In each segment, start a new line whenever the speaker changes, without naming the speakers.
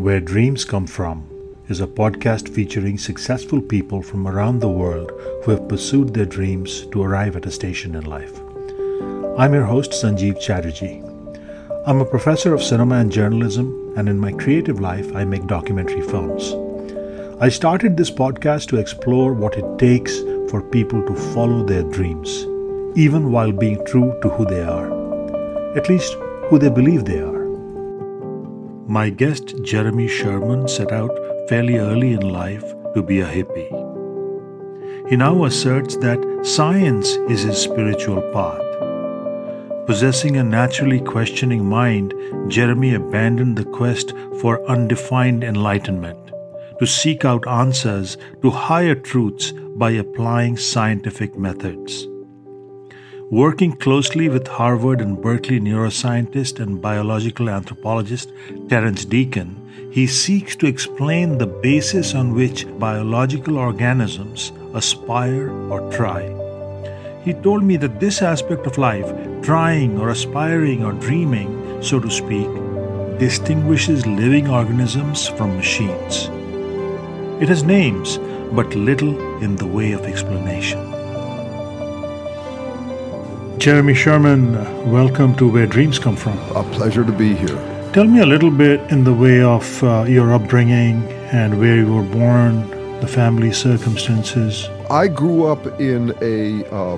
Where Dreams Come From is a podcast featuring successful people from around the world who have pursued their dreams to arrive at a station in life. I'm your host, Sanjeev Chatterjee. I'm a professor of cinema and journalism, and in my creative life, I make documentary films. I started this podcast to explore what it takes for people to follow their dreams, even while being true to who they are, at least who they believe they are. My guest Jeremy Sherman set out fairly early in life to be a hippie. He now asserts that science is his spiritual path. Possessing a naturally questioning mind, Jeremy abandoned the quest for undefined enlightenment to seek out answers to higher truths by applying scientific methods. Working closely with Harvard and Berkeley neuroscientist and biological anthropologist Terence Deacon, he seeks to explain the basis on which biological organisms aspire or try. He told me that this aspect of life, trying or aspiring or dreaming, so to speak, distinguishes living organisms from machines. It has names, but little in the way of explanation. Jeremy Sherman, welcome to Where Dreams Come From.
A pleasure to be here.
Tell me a little bit in the way of uh, your upbringing and where you were born, the family circumstances.
I grew up in a uh,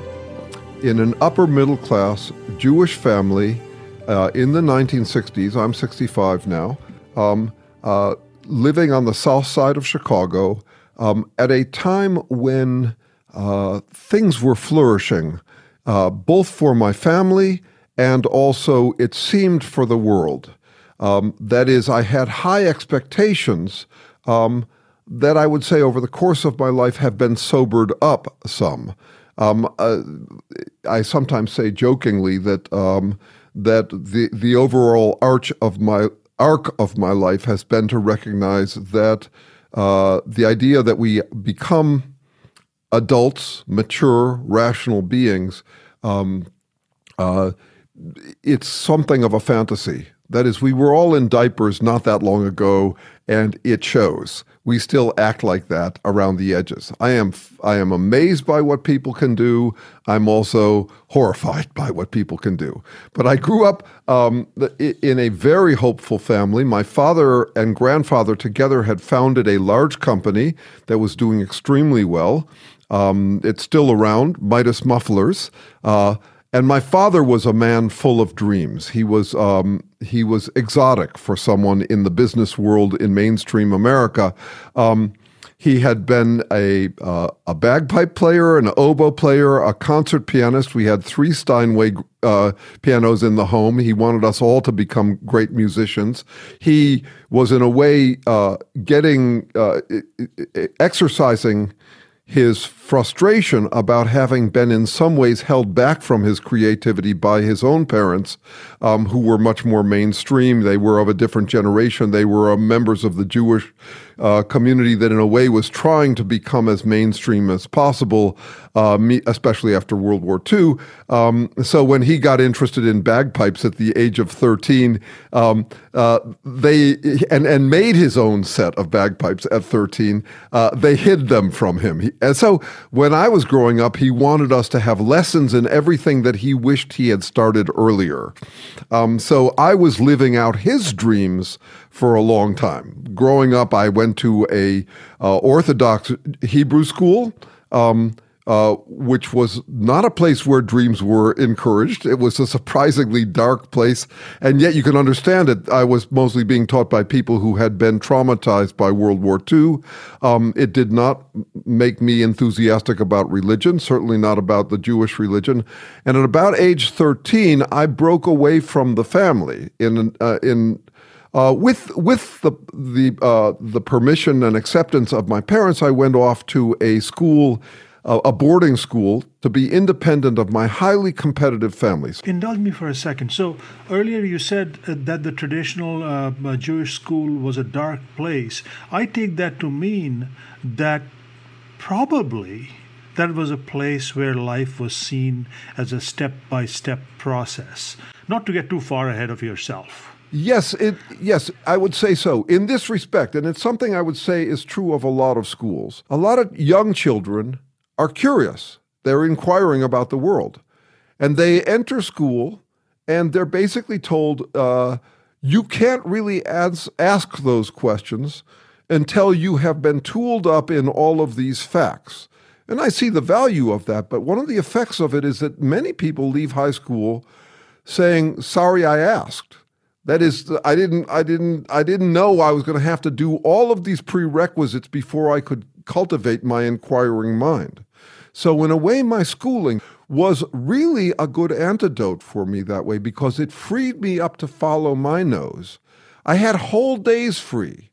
in an upper middle class Jewish family uh, in the 1960s. I'm 65 now. Um, uh, living on the south side of Chicago um, at a time when uh, things were flourishing uh, both for my family and also it seemed for the world. Um, that is, I had high expectations um, that I would say over the course of my life have been sobered up some. Um, uh, I sometimes say jokingly that um, that the the overall arch of my arc of my life has been to recognize that uh, the idea that we become adults, mature, rational beings, um, uh, it's something of a fantasy. That is, we were all in diapers not that long ago, and it shows. We still act like that around the edges. I am, I am amazed by what people can do. I'm also horrified by what people can do. But I grew up um, in a very hopeful family. My father and grandfather together had founded a large company that was doing extremely well. Um, it's still around, Midas Mufflers. Uh, and my father was a man full of dreams. He was um, he was exotic for someone in the business world in mainstream America. Um, he had been a uh, a bagpipe player, an oboe player, a concert pianist. We had three Steinway uh, pianos in the home. He wanted us all to become great musicians. He was, in a way, uh, getting uh, exercising his frustration about having been in some ways held back from his creativity by his own parents, um, who were much more mainstream. They were of a different generation. They were uh, members of the Jewish uh, community that, in a way, was trying to become as mainstream as possible, uh, especially after World War II. Um, so when he got interested in bagpipes at the age of 13, um, uh, they and and made his own set of bagpipes at 13. Uh, they hid them from him, he, and so when I was growing up, he wanted us to have lessons in everything that he wished he had started earlier. Um, so I was living out his dreams for a long time. Growing up, I went to a uh, Orthodox Hebrew school. Um, uh, which was not a place where dreams were encouraged. It was a surprisingly dark place, and yet you can understand it. I was mostly being taught by people who had been traumatized by World War II. Um, it did not make me enthusiastic about religion, certainly not about the Jewish religion. And at about age 13, I broke away from the family in uh, in uh, with with the the uh, the permission and acceptance of my parents, I went off to a school a boarding school to be independent of my highly competitive families.
Indulge me for a second. So earlier you said uh, that the traditional uh, uh, Jewish school was a dark place. I take that to mean that probably that was a place where life was seen as a step by step process, not to get too far ahead of yourself.
Yes, it, yes, I would say so. In this respect, and it's something I would say is true of a lot of schools. A lot of young children are curious. They're inquiring about the world. And they enter school and they're basically told, uh, you can't really ask, ask those questions until you have been tooled up in all of these facts. And I see the value of that, but one of the effects of it is that many people leave high school saying, "Sorry I asked." That is, I didn't, I didn't, I didn't know I was going to have to do all of these prerequisites before I could cultivate my inquiring mind. So, in a way, my schooling was really a good antidote for me that way because it freed me up to follow my nose. I had whole days free.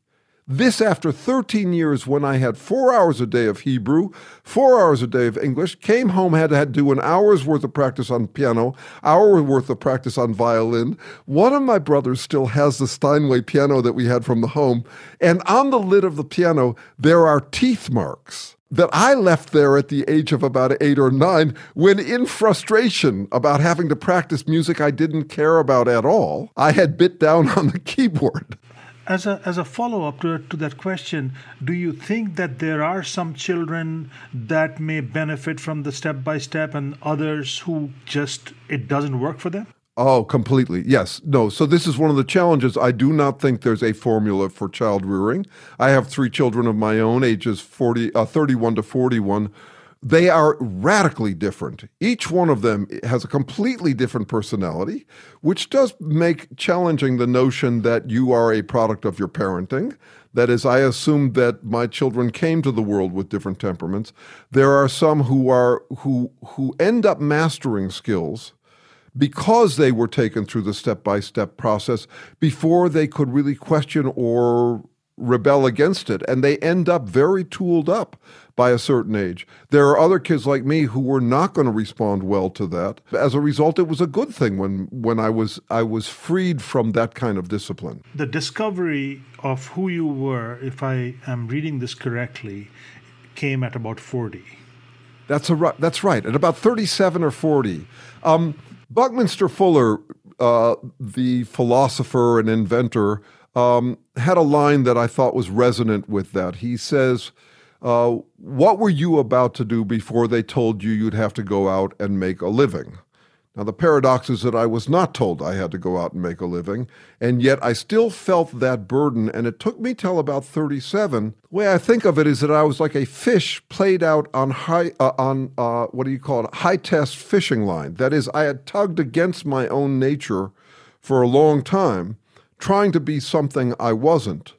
This after 13 years when I had four hours a day of Hebrew, four hours a day of English, came home, had to, had do an hour's worth of practice on piano, hour worth of practice on violin. One of my brothers still has the Steinway piano that we had from the home, and on the lid of the piano, there are teeth marks that I left there at the age of about eight or nine when, in frustration about having to practice music I didn't care about at all, I had bit down on the keyboard
as a as a follow up to, to that question, do you think that there are some children that may benefit from the step by step and others who just it doesn't work for them?
Oh, completely. Yes. No. So this is one of the challenges. I do not think there's a formula for child rearing. I have three children of my own, ages 40, uh, 31 to 41 they are radically different. Each one of them has a completely different personality, which does make challenging the notion that you are a product of your parenting. That is, I assume that my children came to the world with different temperaments. There are some who are who who end up mastering skills because they were taken through the step-by-step process before they could really question or rebel against it and they end up very tooled up by a certain age. There are other kids like me who were not going to respond well to that. As a result, it was a good thing when when I was I was freed from that kind of discipline.
The discovery of who you were, if I am reading this correctly, came at about 40.
That's a that's right. At about 37 or 40. Um, Buckminster Fuller, uh, the philosopher and inventor, um, had a line that I thought was resonant with that. He says, uh, what were you about to do before they told you you'd have to go out and make a living? Now, the paradox is that I was not told I had to go out and make a living, and yet I still felt that burden, and it took me till about 37. The way I think of it is that I was like a fish played out on high, uh, on uh, what do you call it, high test fishing line. That is, I had tugged against my own nature for a long time, trying to be something I wasn't.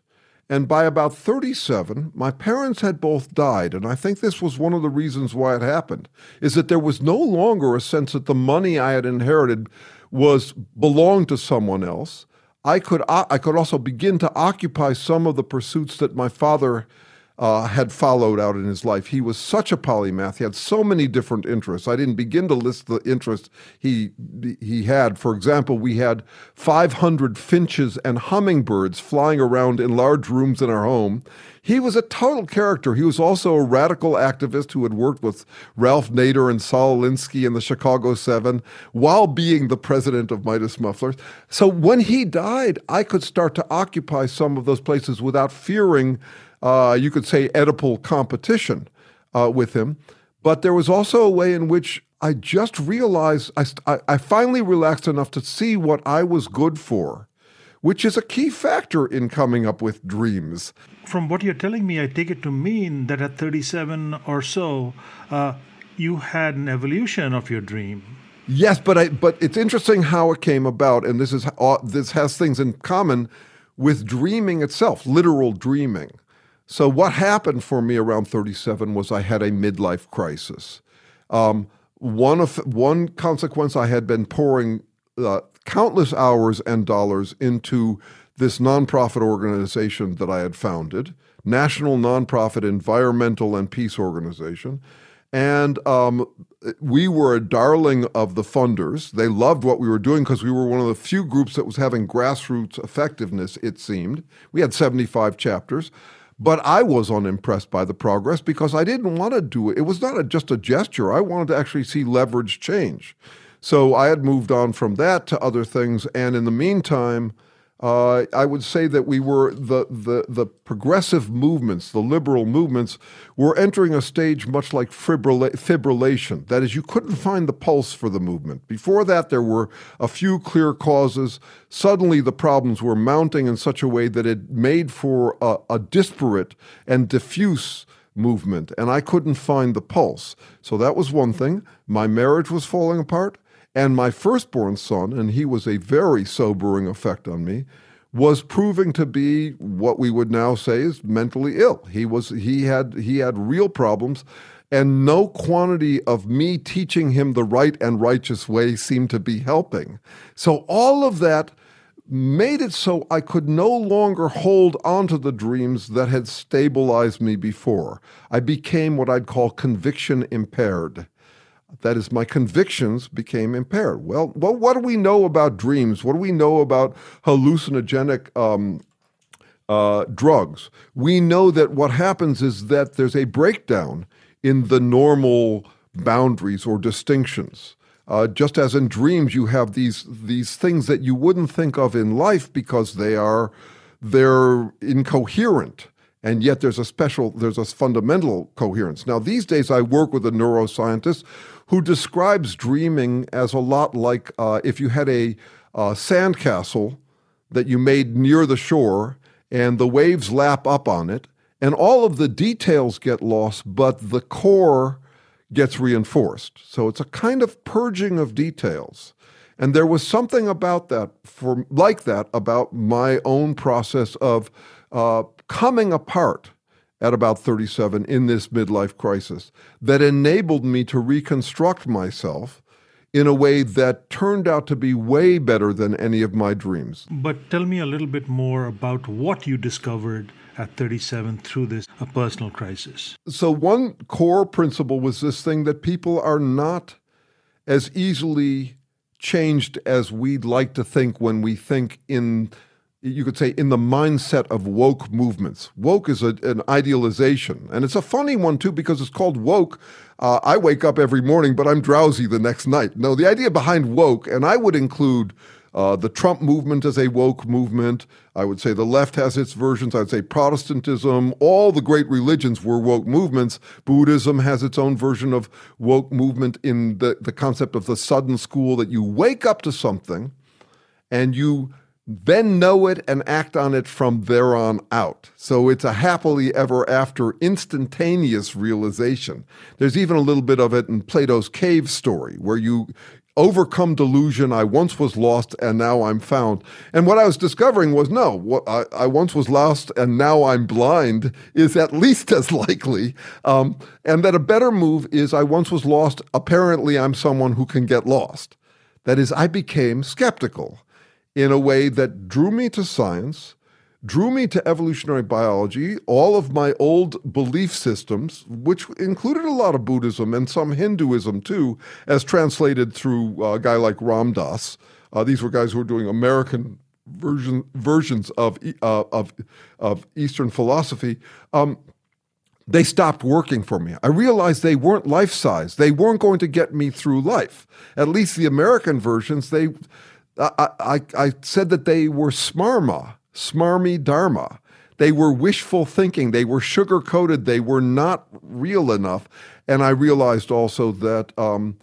And by about 37, my parents had both died. And I think this was one of the reasons why it happened, is that there was no longer a sense that the money I had inherited was belonged to someone else. I could, I could also begin to occupy some of the pursuits that my father uh, had followed out in his life. He was such a polymath. He had so many different interests. I didn't begin to list the interests he he had. For example, we had 500 finches and hummingbirds flying around in large rooms in our home. He was a total character. He was also a radical activist who had worked with Ralph Nader and Saul Alinsky in the Chicago Seven while being the president of Midas Mufflers. So when he died, I could start to occupy some of those places without fearing uh, you could say, Oedipal competition uh, with him. But there was also a way in which I just realized I, I finally relaxed enough to see what I was good for, which is a key factor in coming up with dreams.
From what you're telling me, I take it to mean that at 37 or so, uh, you had an evolution of your dream.
Yes, but I, but it's interesting how it came about, and this is uh, this has things in common with dreaming itself, literal dreaming. So, what happened for me around 37 was I had a midlife crisis. Um, one, of, one consequence, I had been pouring uh, countless hours and dollars into this nonprofit organization that I had founded, National Nonprofit Environmental and Peace Organization. And um, we were a darling of the funders. They loved what we were doing because we were one of the few groups that was having grassroots effectiveness, it seemed. We had 75 chapters. But I was unimpressed by the progress because I didn't want to do it. It was not a, just a gesture. I wanted to actually see leverage change. So I had moved on from that to other things. And in the meantime, Uh, I would say that we were the, the the progressive movements, the liberal movements, were entering a stage much like fibrilla- fibrillation. That is, you couldn't find the pulse for the movement. Before that, there were a few clear causes. Suddenly, the problems were mounting in such a way that it made for a, a disparate and diffuse movement, and I couldn't find the pulse. So that was one thing. My marriage was falling apart. And my firstborn son, and he was a very sobering effect on me, was proving to be what we would now say is mentally ill. He was he had he had real problems and no quantity of me teaching him the right and righteous way seemed to be helping. So all of that made it so I could no longer hold onto the dreams that had stabilized me before. I became what I'd call conviction impaired. That is, my convictions became impaired. Well, well, what do we know about dreams? What do we know about hallucinogenic um, uh, drugs? We know that what happens is that there's a breakdown in the normal boundaries or distinctions. Uh, just as in dreams, you have these these things that you wouldn't think of in life because they are they're incoherent and yet there's a special there's a fundamental coherence now these days i work with a neuroscientist who describes dreaming as a lot like uh, if you had a uh, sandcastle that you made near the shore and the waves lap up on it, and all of the details get lost, but the core gets reinforced. So it's a kind of purging of details. And there was something about that, for like that, about my own process of uh, coming apart at about 37 in this midlife crisis that enabled me to reconstruct myself in a way that turned out to be way better than any of my dreams.
But tell me a little bit more about what you discovered at 37 through this a personal crisis.
So one core principle was this thing that people are not as easily changed as we'd like to think when we think in you could say, in the mindset of woke movements. Woke is a, an idealization. And it's a funny one, too, because it's called woke. Uh, I wake up every morning, but I'm drowsy the next night. No, the idea behind woke, and I would include uh, the Trump movement as a woke movement. I would say the left has its versions. I would say Protestantism, all the great religions were woke movements. Buddhism has its own version of woke movement in the, the concept of the sudden school that you wake up to something and you then know it and act on it from there on out. So it's a happily ever after instantaneous realization. There's even a little bit of it in Plato's cave story where you overcome delusion. I once was lost and now I'm found. And what I was discovering was no, what I, I once was lost and now I'm blind is at least as likely. Um, and that a better move is I once was lost. Apparently, I'm someone who can get lost. That is, I became skeptical in a way that drew me to science, drew me to evolutionary biology, all of my old belief systems, which included a lot of Buddhism and some Hinduism too, as translated through a guy like Ram Dass. Uh, these were guys who were doing American version, versions of, uh, of, of Eastern philosophy. Um, they stopped working for me. I realized they weren't life size. They weren't going to get me through life. At least the American versions, they I, I, I said that they were smarma, smarmy dharma. They were wishful thinking. They were sugar coated. They were not real enough. And I realized also that um,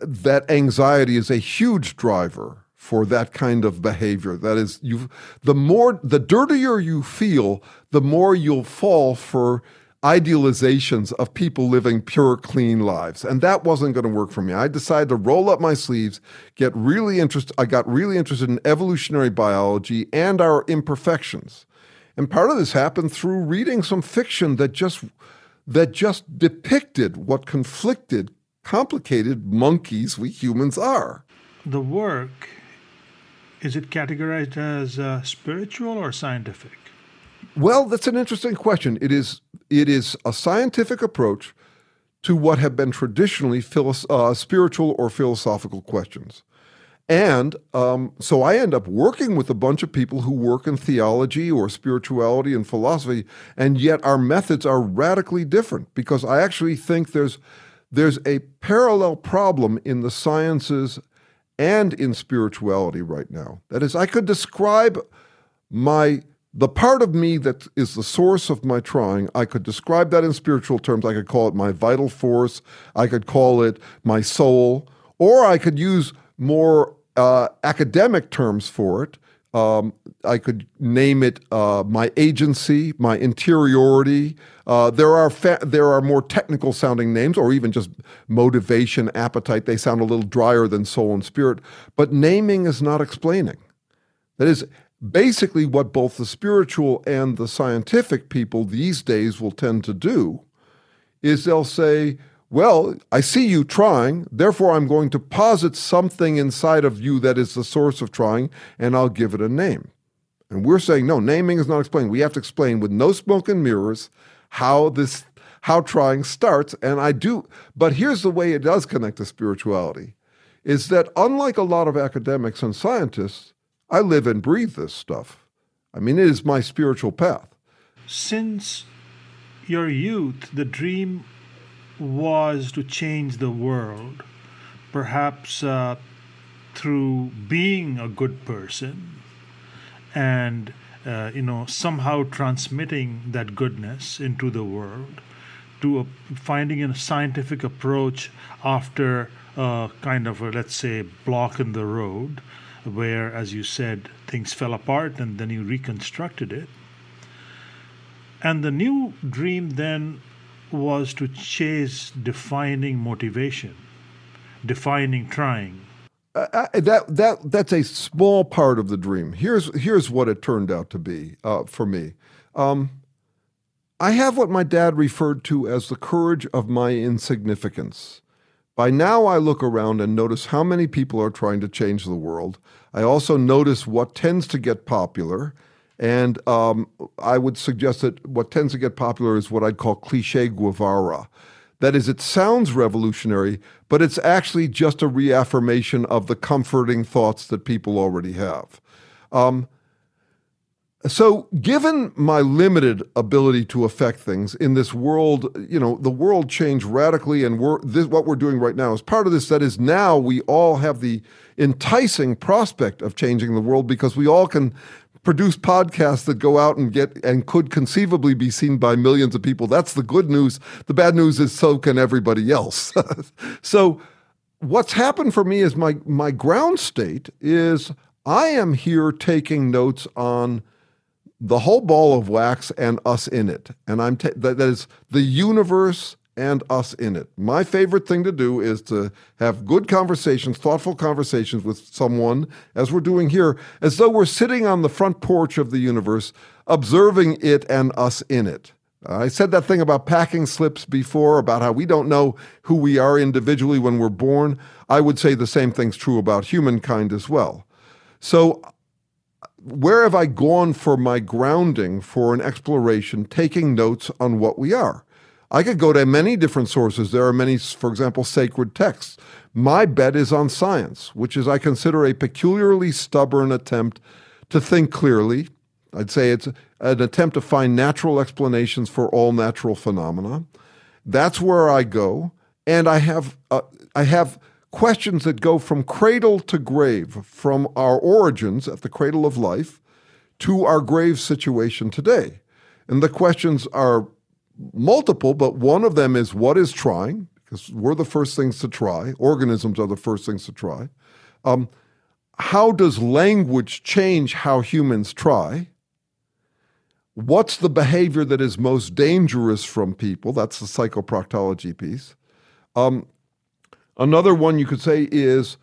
that anxiety is a huge driver for that kind of behavior. That is, you the more the dirtier you feel, the more you'll fall for idealizations of people living pure, clean lives. And that wasn't going to work for me. I decided to roll up my sleeves, get really interested. I got really interested in evolutionary biology and our imperfections. And part of this happened through reading some fiction that just that just depicted what conflicted, complicated monkeys we humans are.
The work is it categorized as uh, spiritual or scientific?
Well, that's an interesting question. It is it is a scientific approach to what have been traditionally philo- uh, spiritual or philosophical questions. And um, so I end up working with a bunch of people who work in theology or spirituality and philosophy, and yet our methods are radically different because I actually think there's there's a parallel problem in the sciences and in spirituality right now. That is, I could describe my the part of me that is the source of my trying, I could describe that in spiritual terms. I could call it my vital force. I could call it my soul, or I could use more uh, academic terms for it. Um, I could name it uh, my agency, my interiority. Uh, there are fa- there are more technical sounding names, or even just motivation, appetite. They sound a little drier than soul and spirit. But naming is not explaining. That is basically what both the spiritual and the scientific people these days will tend to do. Is they'll say, well, I see you trying, therefore I'm going to posit something inside of you that is the source of trying, and I'll give it a name. And we're saying, no, naming is not explaining. We have to explain with no smoke and mirrors how this how trying starts. And I do, but here's the way it does connect to spirituality is that unlike a lot of academics and scientists, I live and breathe this stuff. I mean, it is my spiritual path.
Since your youth, the dream was to change the world, perhaps uh, through being a good person and uh, you know somehow transmitting that goodness into the world to a, finding a scientific approach after a kind of a, let's say block in the road where as you said things fell apart and then you reconstructed it and the new dream then was to chase defining motivation, defining trying.
Uh, that that that's a small part of the dream. Here's here's what it turned out to be uh, for me. Um, I have what my dad referred to as the courage of my insignificance. By now, I look around and notice how many people are trying to change the world. I also notice what tends to get popular and um, I would suggest that what tends to get popular is what I'd call cliche Guevara. That is, it sounds revolutionary, but it's actually just a reaffirmation of the comforting thoughts that people already have. Um, so, given my limited ability to affect things in this world, you know, the world changed radically, and we're, this, what we're doing right now is part of this. That is, now we all have the enticing prospect of changing the world because we all can produce podcasts that go out and get and could conceivably be seen by millions of people. That's the good news. The bad news is so can everybody else. so what's happened for me is my my ground state is I am here taking notes on the whole ball of wax and us in it. And I'm ta- that, that is the universe and us in it. My favorite thing to do is to have good conversations, thoughtful conversations with someone, as we're doing here, as though we're sitting on the front porch of the universe, observing it and us in it. I said that thing about packing slips before, about how we don't know who we are individually when we're born. I would say the same thing's true about humankind as well. So, where have I gone for my grounding for an exploration, taking notes on what we are? I could go to many different sources. There are many, for example, sacred texts. My bet is on science, which is, I consider, a peculiarly stubborn attempt to think clearly. I'd say it's an attempt to find natural explanations for all natural phenomena. That's where I go, and I have uh, I have questions that go from cradle to grave, from our origins at the cradle of life to our grave situation today. And the questions are multiple, but one of them is what is trying, because we're the first things to try. Organisms are the first things to try. Um, how does language change how humans try? What's the behavior that is most dangerous from people? That's the psychoproctology piece. Um, another one you could say is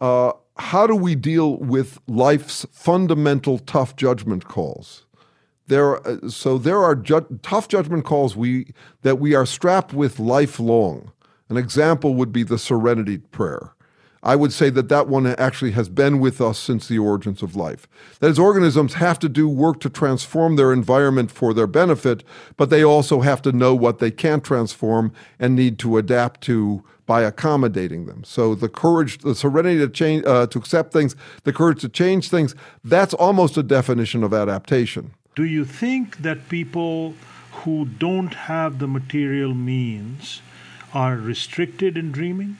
uh, how do we deal with life's fundamental tough judgment calls? there uh, so there are ju- tough judgment calls we that we are strapped with lifelong. An example would be the serenity prayer. I would say that that one actually has been with us since the origins of life. That is, organisms have to do work to transform their environment for their benefit, but they also have to know what they can't transform and need to adapt to by accommodating them. So the courage, the serenity to change, uh, to accept things, the courage to change things, that's almost a definition of adaptation.
Do you think that people who don't have the material means are restricted in dreaming?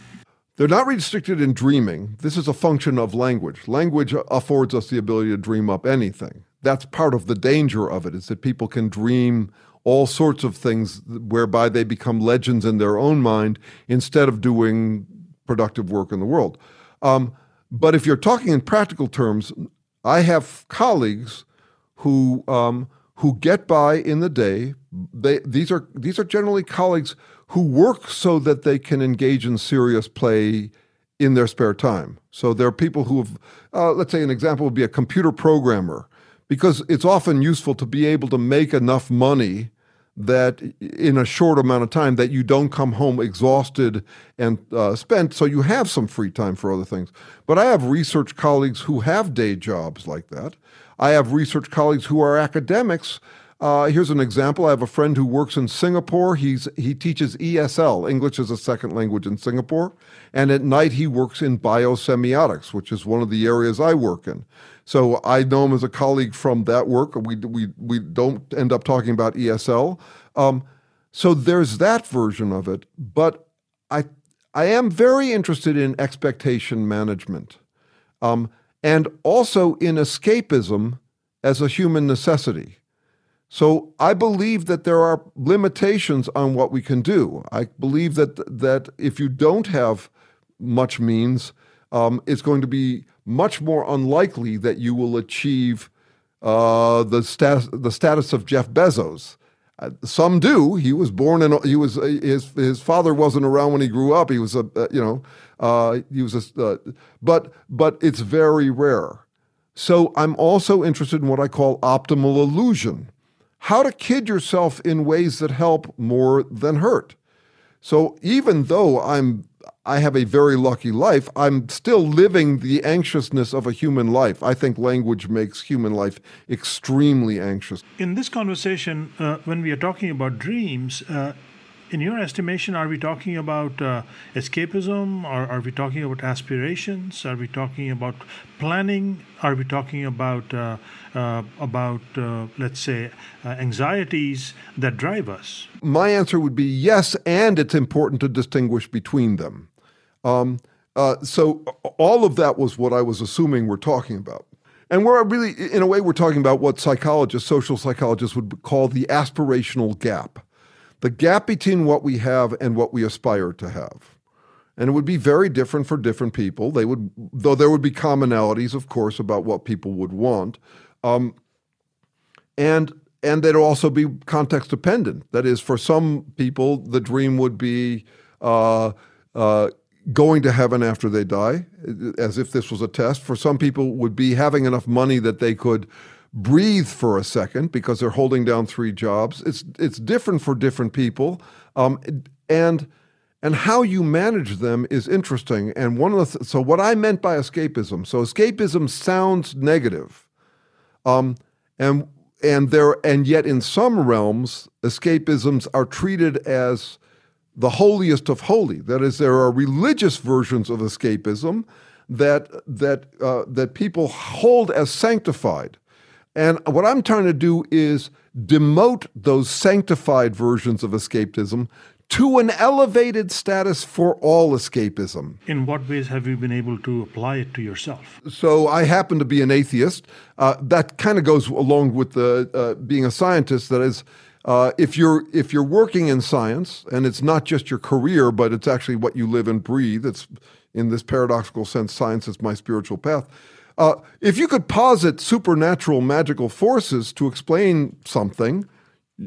they're not restricted in dreaming. This is a function of language. Language affords us the ability to dream up anything. That's part of the danger of it, is that people can dream all sorts of things whereby they become legends in their own mind instead of doing productive work in the world. Um, but if you're talking in practical terms, I have colleagues who um, who get by in the day. They, these are these are generally colleagues who work so that they can engage in serious play in their spare time. So there are people who have, uh, let's say, an example would be a computer programmer, because it's often useful to be able to make enough money that in a short amount of time that you don't come home exhausted and uh, spent so you have some free time for other things but i have research colleagues who have day jobs like that i have research colleagues who are academics uh, here's an example. I have a friend who works in Singapore. He's he teaches ESL, English as a second language in Singapore, and at night he works in biosemiotics, which is one of the areas I work in. So I know him as a colleague from that work. We we we don't end up talking about ESL. Um, so there's that version of it, but I I am very interested in expectation management, um, and also in escapism as a human necessity. So I believe that there are limitations on what we can do. I believe that that if you don't have much means, um, it's going to be much more unlikely that you will achieve uh, the status the status of Jeff Bezos. Uh, some do. He was born in. He was uh, his his father wasn't around when he grew up. He was a uh, you know uh, he was a uh, but but it's very rare. So I'm also interested in what I call optimal illusion how to kid yourself in ways that help more than hurt. So even though I'm I have a very lucky life, I'm still living the anxiousness of a human life. I think language makes human life extremely anxious.
In this conversation, uh, when we are talking about dreams, uh, in your estimation, are we talking about uh, escapism? Or are we talking about aspirations? Are we talking about planning? Are we talking about uh, uh, about uh, let's say uh, anxieties that drive us?
My answer would be yes, and it's important to distinguish between them. Um, uh, so all of that was what I was assuming we're talking about. And we're really, in a way, we're talking about what psychologists, social psychologists would call the aspirational gap the gap between what we have and what we aspire to have. And it would be very different for different people. They would, though there would be commonalities, of course, about what people would want. Um, and and they'd also be context dependent. That is, for some people, the dream would be uh, uh, going to heaven after they die, as if this was a test. For some people, would be having enough money that they could breathe for a second because they're holding down three jobs. It's it's different for different people, um, and and how you manage them is interesting. And one of the th- so what I meant by escapism. So escapism sounds negative, um, and and there and yet in some realms escapisms are treated as the holiest of holy. That is, there are religious versions of escapism that that uh, that people hold as sanctified. And what I'm trying to do is demote those sanctified versions of escapism to an elevated status for all escapism.
In what ways have you been able to apply it to yourself?
So I happen to be an atheist. Uh, that kind of goes along with the uh, being a scientist. That is, uh, if you're if you're working in science and it's not just your career, but it's actually what you live and breathe. It's in this paradoxical sense, science is my spiritual path. Uh, if you could posit supernatural magical forces to explain something,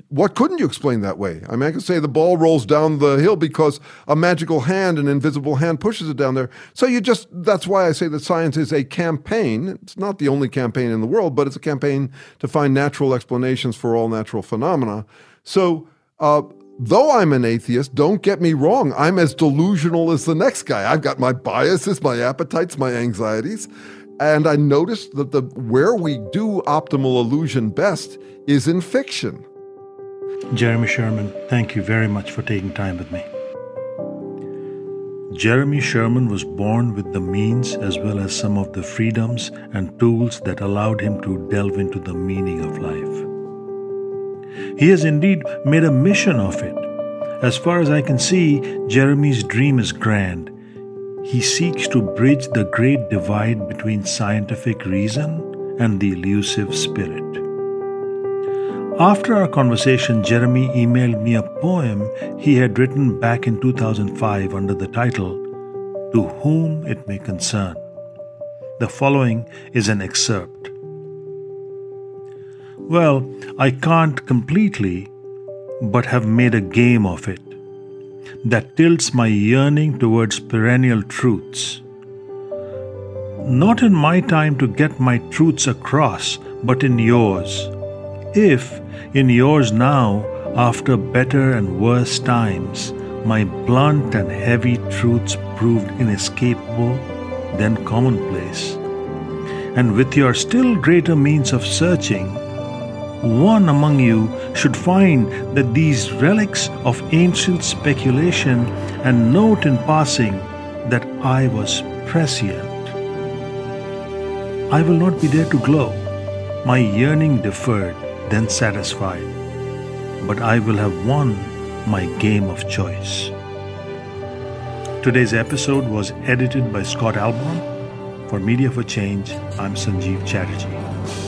what couldn't you explain that way? I mean, I could say the ball rolls down the hill because a magical hand, an invisible hand, pushes it down there. So you just, that's why I say that science is a campaign. It's not the only campaign in the world, but it's a campaign to find natural explanations for all natural phenomena. So, uh, though I'm an atheist, don't get me wrong, I'm as delusional as the next guy. I've got my biases, my appetites, my anxieties. And I noticed that the where we do optimal illusion best is in fiction.
Jeremy Sherman, thank you very much for taking time with me. Jeremy Sherman was born with the means as well as some of the freedoms and tools that allowed him to delve into the meaning of life. He has indeed made a mission of it. As far as I can see, Jeremy's dream is grand he seeks to bridge the great divide between scientific reason and the elusive spirit. After our conversation, Jeremy emailed me a poem he had written back in 2005 under the title, To Whom It May Concern. The following is an excerpt. Well, I can't completely, but have made a game of it that tilts my yearning towards perennial truths. Not in my time to get my truths across, but in yours. If, in yours now, after better and worse times, my blunt and heavy truths proved inescapable, then commonplace. And with your still greater means of searching, one among you should find that these relics of ancient speculation and note in passing that I was prescient. I will not be there to glow, my yearning deferred, then satisfied, but I will have won my game of choice. Today's episode was edited by Scott Albon. For Media for Change, I'm Sanjeev Chatterjee.